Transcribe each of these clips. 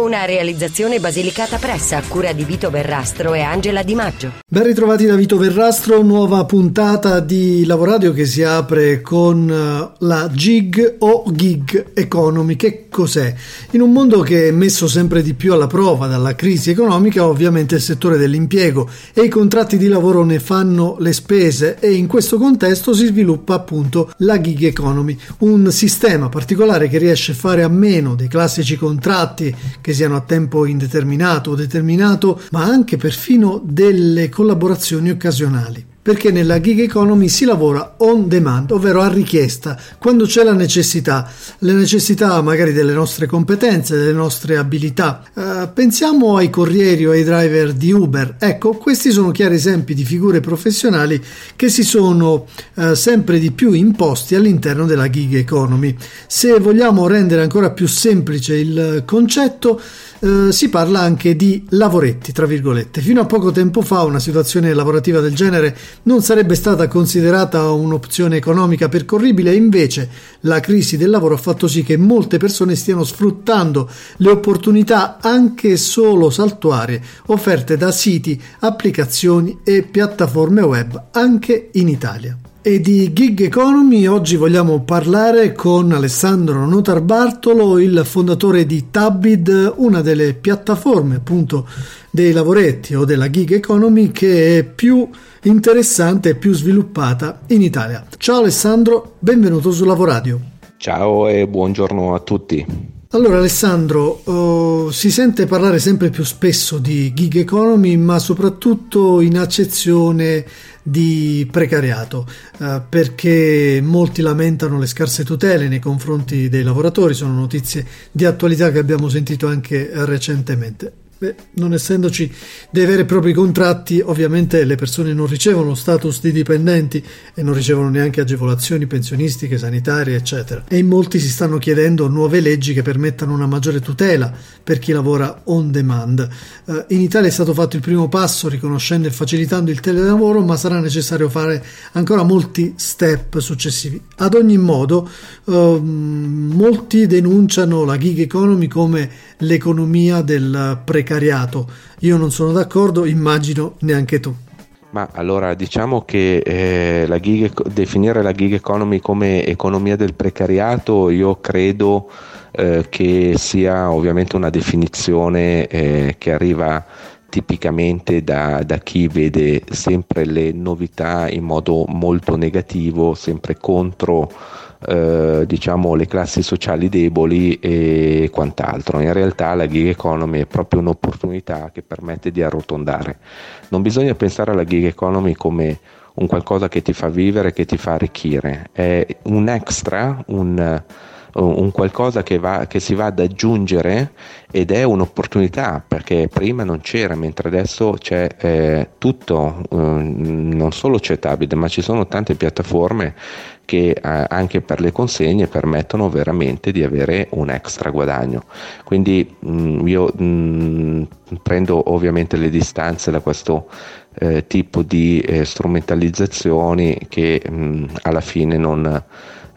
Una realizzazione basilicata pressa a cura di Vito Verrastro e Angela Di Maggio. Ben ritrovati da Vito Verrastro, nuova puntata di Lavoradio che si apre con eh, la gig o gig economy. Che cos'è? In un mondo che è messo sempre di più alla prova dalla crisi economica, ovviamente il settore dell'impiego e i contratti di lavoro ne fanno le spese e in questo contesto si sviluppa appunto la gig economy, un sistema particolare che riesce a fare a meno dei classici contratti che siano a tempo indeterminato o determinato, ma anche perfino delle collaborazioni occasionali perché nella gig economy si lavora on demand, ovvero a richiesta, quando c'è la necessità, le necessità magari delle nostre competenze, delle nostre abilità. Uh, pensiamo ai corrieri o ai driver di Uber. Ecco, questi sono chiari esempi di figure professionali che si sono uh, sempre di più imposti all'interno della gig economy. Se vogliamo rendere ancora più semplice il concetto, uh, si parla anche di lavoretti, tra virgolette. Fino a poco tempo fa una situazione lavorativa del genere non sarebbe stata considerata un'opzione economica percorribile, invece la crisi del lavoro ha fatto sì che molte persone stiano sfruttando le opportunità anche solo saltuarie offerte da siti, applicazioni e piattaforme web anche in Italia. E di gig economy oggi vogliamo parlare con Alessandro Notarbartolo, il fondatore di Tabid, una delle piattaforme appunto dei lavoretti o della gig economy che è più interessante e più sviluppata in Italia. Ciao Alessandro, benvenuto su Lavoradio. Ciao e buongiorno a tutti. Allora Alessandro, uh, si sente parlare sempre più spesso di gig economy, ma soprattutto in accezione di precariato, uh, perché molti lamentano le scarse tutele nei confronti dei lavoratori, sono notizie di attualità che abbiamo sentito anche recentemente. Beh, non essendoci dei veri e propri contratti, ovviamente le persone non ricevono status di dipendenti e non ricevono neanche agevolazioni pensionistiche, sanitarie, eccetera. E in molti si stanno chiedendo nuove leggi che permettano una maggiore tutela per chi lavora on demand. Uh, in Italia è stato fatto il primo passo riconoscendo e facilitando il telelavoro, ma sarà necessario fare ancora molti step successivi. Ad ogni modo, uh, molti denunciano la gig economy come l'economia del precariato. Io non sono d'accordo, immagino neanche tu. Ma allora diciamo che eh, la gig, definire la gig economy come economia del precariato io credo eh, che sia ovviamente una definizione eh, che arriva tipicamente da, da, chi vede sempre le novità in modo molto negativo, sempre contro eh, diciamo le classi sociali deboli e quant'altro. In realtà la gig economy è proprio un'opportunità che permette di arrotondare. Non bisogna pensare alla gig economy come un qualcosa che ti fa vivere, che ti fa arricchire, è un extra, un un qualcosa che, va, che, si va ad aggiungere ed è un'opportunità perché prima non c'era, mentre adesso c'è eh, tutto, eh, non solo c'è Tabid, ma ci sono tante piattaforme che eh, anche per le consegne permettono veramente di avere un extra guadagno. Quindi mh, mm, io mh, mm, prendo ovviamente le distanze da questo eh, tipo di eh, strumentalizzazioni che mh, mm, alla fine non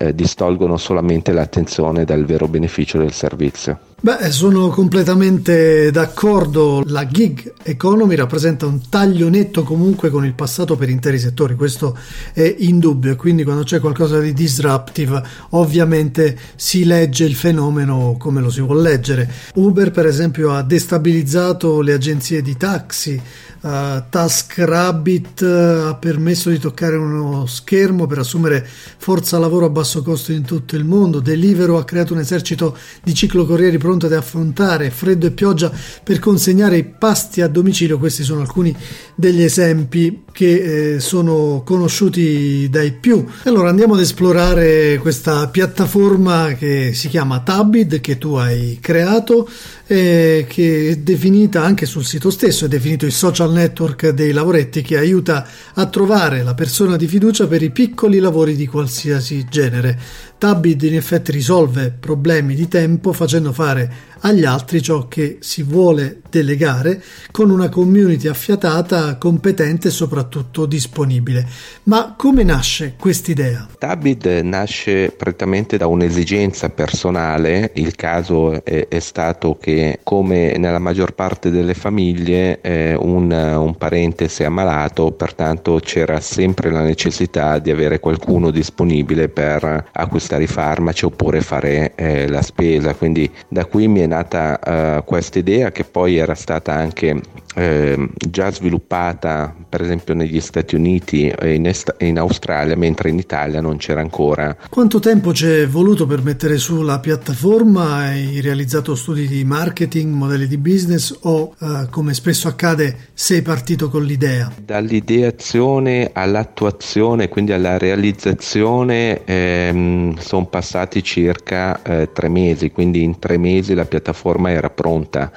eh, distolgono solamente l'attenzione dal vero beneficio del servizio. Beh, sono completamente d'accordo. La gig economy rappresenta un taglio netto comunque con il passato per interi settori, questo è indubbio. Quindi, quando c'è qualcosa di disruptive, ovviamente si legge il fenomeno come lo si vuole leggere. Uber, per esempio, ha destabilizzato le agenzie di taxi. Uh, TaskRabbit uh, ha permesso di toccare uno schermo per assumere forza lavoro a costo in tutto il mondo. Deliveroo ha creato un esercito di ciclocorrieri pronto ad affrontare freddo e pioggia per consegnare i pasti a domicilio. Questi sono alcuni degli esempi che eh, sono conosciuti dai più. Allora andiamo ad esplorare questa piattaforma che si chiama Tabid che tu hai creato eh, che è definita anche sul sito stesso, è definito il social network dei lavoretti che aiuta a trovare la persona di fiducia per i piccoli lavori di qualsiasi genere. Tabid in effetti risolve problemi di tempo facendo fare agli altri ciò che si vuole delegare con una community affiatata, competente e soprattutto disponibile. Ma come nasce quest'idea? Tabid nasce prettamente da un'esigenza personale, il caso è, è stato che come nella maggior parte delle famiglie eh, un, un parente si è ammalato, pertanto c'era sempre la necessità di avere qualcuno disponibile per acquistare i farmaci oppure fare eh, la spesa, quindi da qui mi è nata uh, questa idea che poi era stata anche eh, già sviluppata per esempio negli Stati Uniti e in, est- in, Australia, mentre in Italia non c'era ancora. Quanto tempo ci è voluto per mettere su la piattaforma? Hai realizzato studi di marketing, modelli di business o, eh, come spesso accade, sei partito con l'idea? Dall'ideazione all'attuazione, quindi alla realizzazione, ehm, sono passati circa eh, tre mesi, quindi in tre mesi la piattaforma era pronta.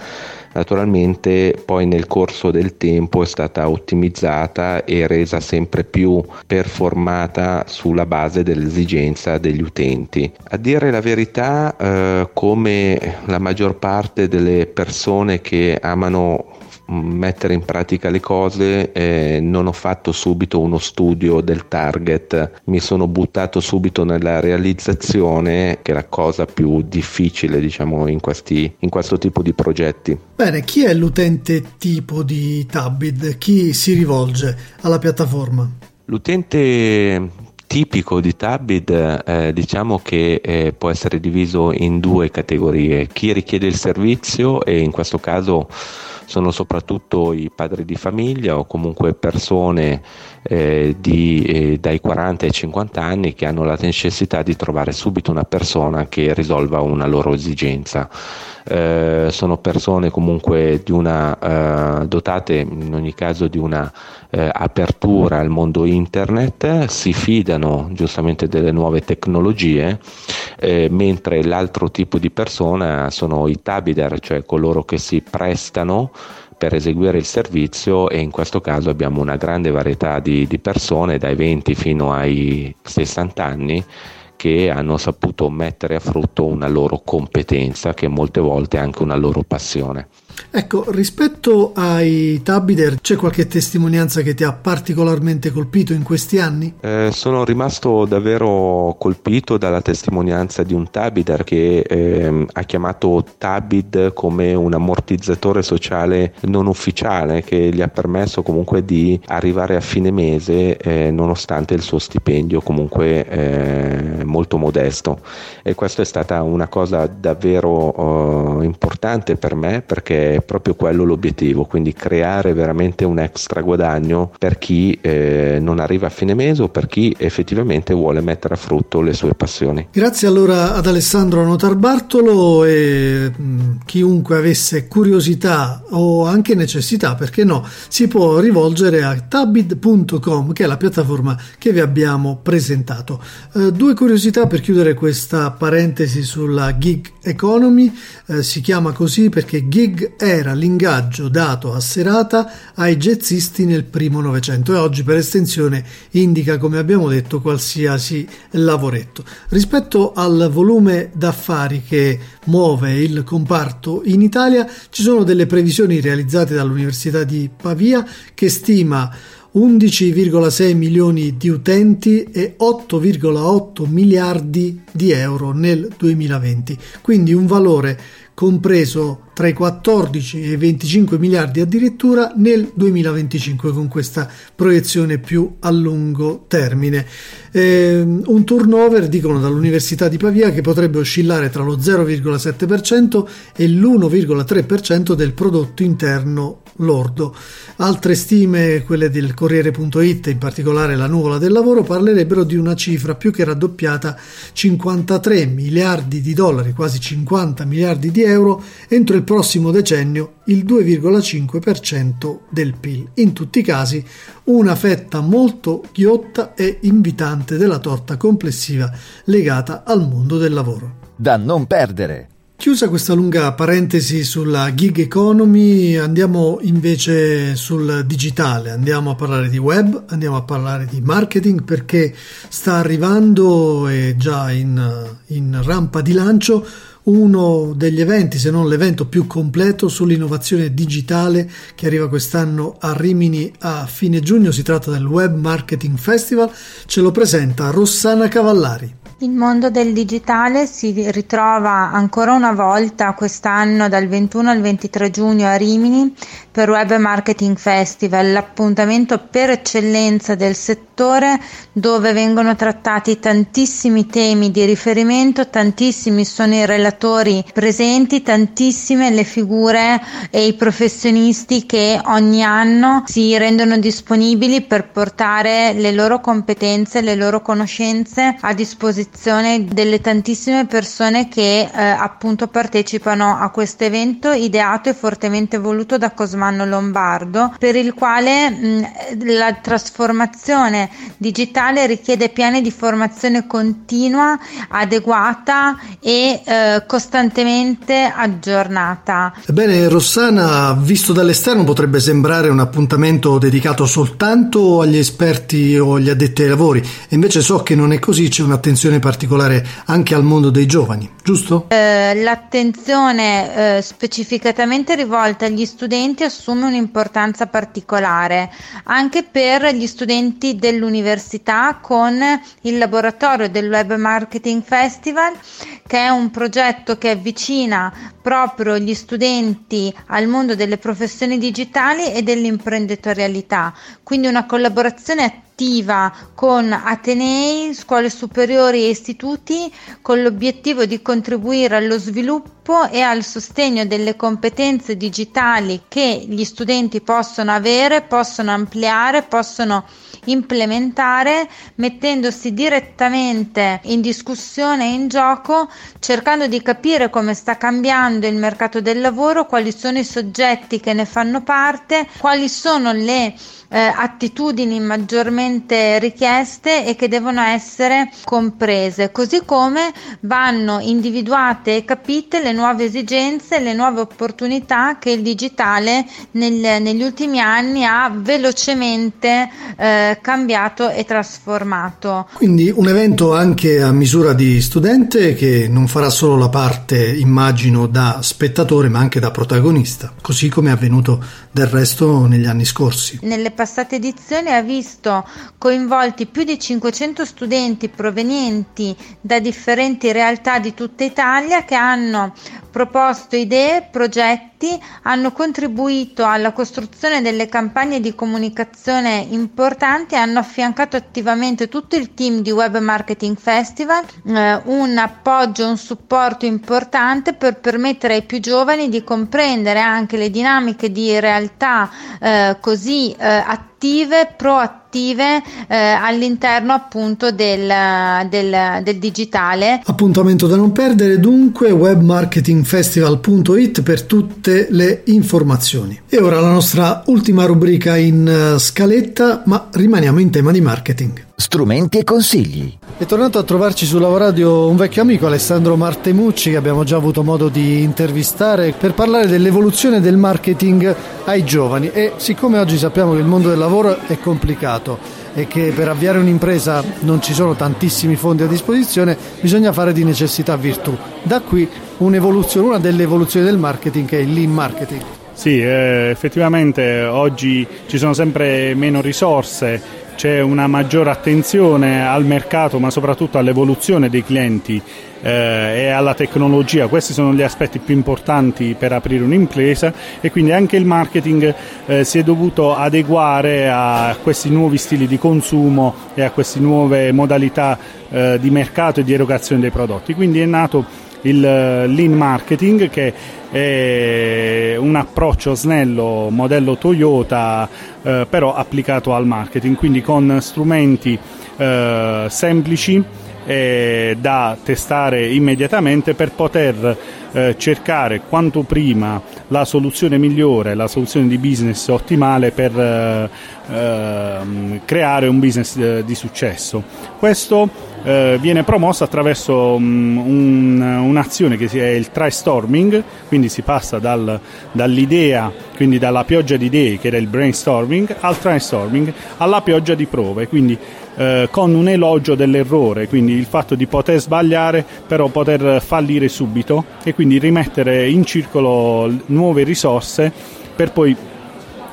Naturalmente poi nel corso del tempo è stata ottimizzata e resa sempre più performata sulla base dell'esigenza degli utenti. A dire la verità, eh, come la maggior parte delle persone che amano mettere in pratica le cose, eh, non ho fatto subito uno studio del target, mi sono buttato subito nella realizzazione, che è la cosa più difficile, diciamo, in, questi, in questo tipo di progetti. Bene, chi è l'utente tipo di Tabid? Chi si rivolge alla piattaforma? L'utente tipico di Tabid eh, diciamo che eh, può essere diviso in due categorie, chi richiede il servizio e in questo caso sono soprattutto i padri di famiglia o comunque persone eh, di, eh, dai 40 ai 50 anni che hanno la necessità di trovare subito una persona che risolva una loro esigenza. Eh, sono persone comunque una, eh, dotate in ogni caso di una eh, apertura al mondo internet, si fidano giustamente delle nuove tecnologie, eh, mentre l'altro tipo di persona sono i tabider, cioè coloro che si prestano per eseguire il servizio e in questo caso abbiamo una grande varietà di, di persone dai 20 fino ai 60 anni che hanno saputo mettere a frutto una loro competenza che molte volte è anche una loro passione. Ecco, rispetto ai Tabider, c'è qualche testimonianza che ti ha particolarmente colpito in questi anni? Eh, sono rimasto davvero colpito dalla testimonianza di un Tabider che eh, ha chiamato Tabid come un ammortizzatore sociale non ufficiale che gli ha permesso comunque di arrivare a fine mese eh, nonostante il suo stipendio comunque eh, molto modesto e questa è stata una cosa davvero oh, importante per me perché proprio quello l'obiettivo, quindi creare veramente un extra guadagno per chi eh, non arriva a fine mese o per chi effettivamente vuole mettere a frutto le sue passioni. Grazie allora ad Alessandro Notarbartolo e mh, mm, chiunque avesse curiosità o anche necessità, perché no, si può rivolgere a tabid.com che è la piattaforma che vi abbiamo presentato. Eh, due curiosità per chiudere questa parentesi sulla gig economy, eh, si chiama così perché gig era l'ingaggio dato a serata ai jazzisti nel primo Novecento e oggi per estensione indica, come abbiamo detto, qualsiasi lavoretto. Rispetto al volume d'affari che muove il comparto in Italia, ci sono delle previsioni realizzate dall'Università di Pavia che stima 11,6 milioni di utenti e 8,8 miliardi di euro nel 2020, quindi un valore compreso tra i 14 e i 25 miliardi addirittura nel 2025 con questa proiezione più a lungo termine. Eh, un turnover, dicono dall'Università di Pavia, che potrebbe oscillare tra lo 0,7% e l'1,3% del prodotto interno lordo. Altre stime, quelle del Corriere.it, in particolare la nuvola del lavoro, parlerebbero di una cifra più che raddoppiata, 53 miliardi di dollari, quasi 50 miliardi di euro, entro il prossimo decennio, il 2,5% del PIL. In tutti i casi una fetta molto ghiotta e invitante della torta complessiva legata al mondo del lavoro. Da non perdere. Chiusa questa lunga parentesi sulla gig economy, andiamo invece sul digitale, andiamo a parlare di web, andiamo a parlare di marketing perché sta arrivando e già in, in rampa di lancio uno degli eventi, se non l'evento più completo sull'innovazione digitale che arriva quest'anno a Rimini a fine giugno. Si tratta del Web Marketing Festival. Ce lo presenta Rossana Cavallari. Il mondo del digitale si ritrova ancora una volta quest'anno dal 21 al 23 giugno a Rimini per Web Marketing Festival, l'appuntamento per eccellenza del settore dove vengono trattati tantissimi temi di riferimento, tantissimi sono i relatori presenti, tantissime le figure e i professionisti che ogni anno si rendono disponibili per portare le loro competenze, le loro conoscenze a disposizione delle tantissime persone che eh, appunto partecipano a questo evento ideato e fortemente voluto da Cosmanno Lombardo per il quale mh, la trasformazione digitale richiede piani di formazione continua, adeguata e eh, costantemente aggiornata. Ebbene Rossana, visto dall'esterno potrebbe sembrare un appuntamento dedicato soltanto agli esperti o agli addetti ai lavori e invece so che non è così, c'è un'attenzione particolare anche al mondo dei giovani, giusto? Eh, l'attenzione eh, specificatamente rivolta agli studenti assume un'importanza particolare anche per gli studenti dell'università con il laboratorio del Web Marketing Festival che è un progetto che avvicina proprio gli studenti al mondo delle professioni digitali e dell'imprenditorialità, quindi una collaborazione attiva attiva con Atenei, scuole superiori e istituti con l'obiettivo di contribuire allo sviluppo e al sostegno delle competenze digitali che gli studenti possono avere, possono ampliare, possono implementare mettendosi direttamente in discussione e in gioco cercando di capire come sta cambiando il mercato del lavoro, quali sono i soggetti che ne fanno parte, quali sono le eh, attitudini maggiormente richieste e che devono essere comprese, così come vanno individuate e capite le nuove esigenze, le nuove opportunità che il digitale nel, negli ultimi anni ha velocemente eh, cambiato e trasformato. Quindi un evento anche a misura di studente che non farà solo la parte, immagino, da spettatore ma anche da protagonista, così come è avvenuto del resto negli anni scorsi. Nelle passate edizioni ha visto coinvolti più di 500 studenti provenienti da differenti realtà di tutta Italia che hanno proposto idee, progetti, hanno contribuito alla costruzione delle campagne di comunicazione importanti, hanno affiancato attivamente tutto il team di Web Marketing Festival, eh, un appoggio, un supporto importante per permettere ai più giovani di comprendere anche le dinamiche di realtà eh, così eh, attive, proattive attive eh, all'interno appunto del, del, del, digitale. Appuntamento da non perdere dunque webmarketingfestival.it per tutte le informazioni. E ora la nostra ultima rubrica in uh, scaletta, ma rimaniamo in tema di marketing. Strumenti e consigli. È tornato a trovarci su Lavoradio un vecchio amico Alessandro Martemucci che abbiamo già avuto modo di intervistare per parlare dell'evoluzione del marketing ai giovani e siccome oggi sappiamo che il mondo del lavoro è complicato e che per avviare un'impresa non ci sono tantissimi fondi a disposizione, bisogna fare di necessità virtù. Da qui un'evoluzione, una delle evoluzioni del marketing che è il lean marketing. Sì, eh, effettivamente oggi ci sono sempre meno risorse c'è una maggiore attenzione al mercato ma soprattutto all'evoluzione dei clienti eh, e alla tecnologia. Questi sono gli aspetti più importanti per aprire un'impresa e quindi anche il marketing eh, si è dovuto adeguare a questi nuovi stili di consumo e a queste nuove modalità eh, di mercato e di erogazione dei prodotti. Quindi è nato il lean marketing che è un approccio snello modello Toyota eh, però applicato al marketing, quindi con strumenti eh, semplici eh, da testare immediatamente per poter eh, cercare quanto prima la soluzione migliore, la soluzione di business ottimale per eh, ehm, creare un business eh, di successo. Questo eh, viene promosso attraverso um, un, un'azione che è il try storming, quindi si passa dal, dall'idea, quindi dalla pioggia di idee che era il brainstorming al try storming alla pioggia di prove, quindi eh, con un elogio dell'errore, quindi il fatto di poter sbagliare però poter fallire subito e quindi rimettere in circolo nuove risorse per poi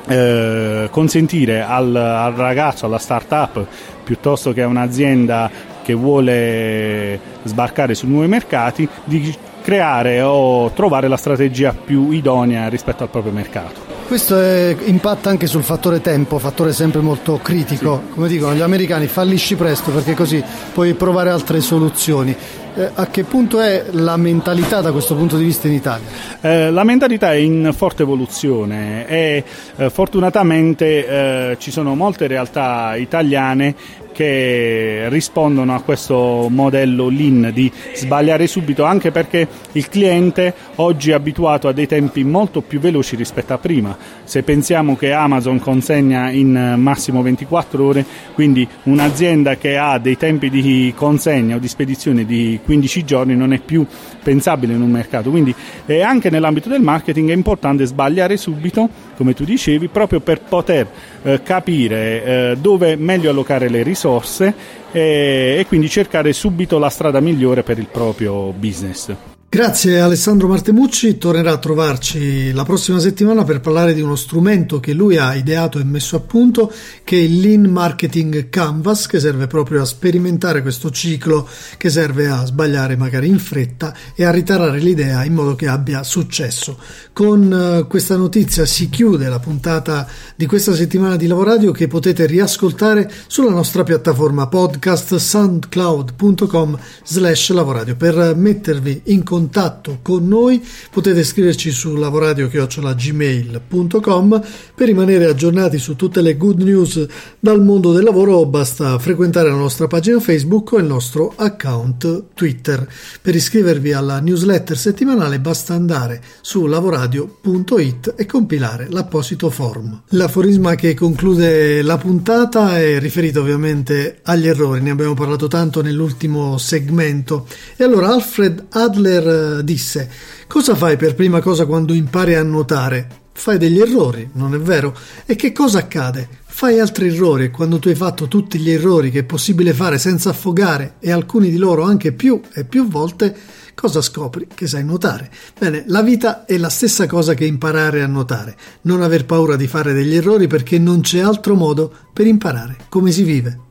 eh, consentire al, al, ragazzo, alla start-up, piuttosto che a un'azienda che vuole sbarcare su nuovi mercati, di creare o trovare la strategia più idonea rispetto al proprio mercato. Questo è, impatta anche sul fattore tempo, fattore sempre molto critico. Sì. Come dicono gli americani, fallisci presto perché così puoi provare altre soluzioni. Eh, a che punto è la mentalità da questo punto di vista in Italia? Eh, la mentalità è in forte evoluzione e eh, fortunatamente eh, ci sono molte realtà italiane che rispondono a questo modello lean di sbagliare subito, anche perché il cliente oggi è abituato a dei tempi molto più veloci rispetto a prima. Se pensiamo che Amazon consegna in massimo 24 ore, quindi un'azienda che ha dei tempi di consegna o di spedizione di 15 giorni non è più pensabile in un mercato. Quindi eh, anche nell'ambito del marketing è importante sbagliare subito, come tu dicevi, proprio per poter eh, capire eh, dove meglio allocare le risorse e, e quindi cercare subito la strada migliore per il proprio business. Grazie Alessandro Martemucci, tornerà a trovarci la prossima settimana per parlare di uno strumento che lui ha ideato e messo a punto che è il Lean Marketing Canvas che serve proprio a sperimentare questo ciclo che serve a sbagliare magari in fretta e a ritarare l'idea in modo che abbia successo. Con eh, questa notizia si chiude la puntata di questa settimana di Lavoradio che potete riascoltare sulla nostra piattaforma podcast soundcloud.com slash lavoradio per mettervi in contatto contatto con noi potete scriverci su lavoradio-gmail.com per rimanere aggiornati su tutte le good news dal mondo del lavoro basta frequentare la nostra pagina Facebook o il nostro account Twitter. Per iscrivervi alla newsletter settimanale basta andare su lavoradio.it e compilare l'apposito form. L'aforisma che conclude la puntata è riferito ovviamente agli errori, ne abbiamo parlato tanto nell'ultimo segmento. E allora Alfred Adler eh, disse Cosa fai per prima cosa quando impari a nuotare? Fai degli errori, non è vero? E che cosa accade? Fai altri errori e quando tu hai fatto tutti gli errori che è possibile fare senza affogare e alcuni di loro anche più e più volte, cosa scopri? Che sai nuotare. Bene, la vita è la stessa cosa che imparare a nuotare. Non aver paura di fare degli errori perché non c'è altro modo per imparare come si vive.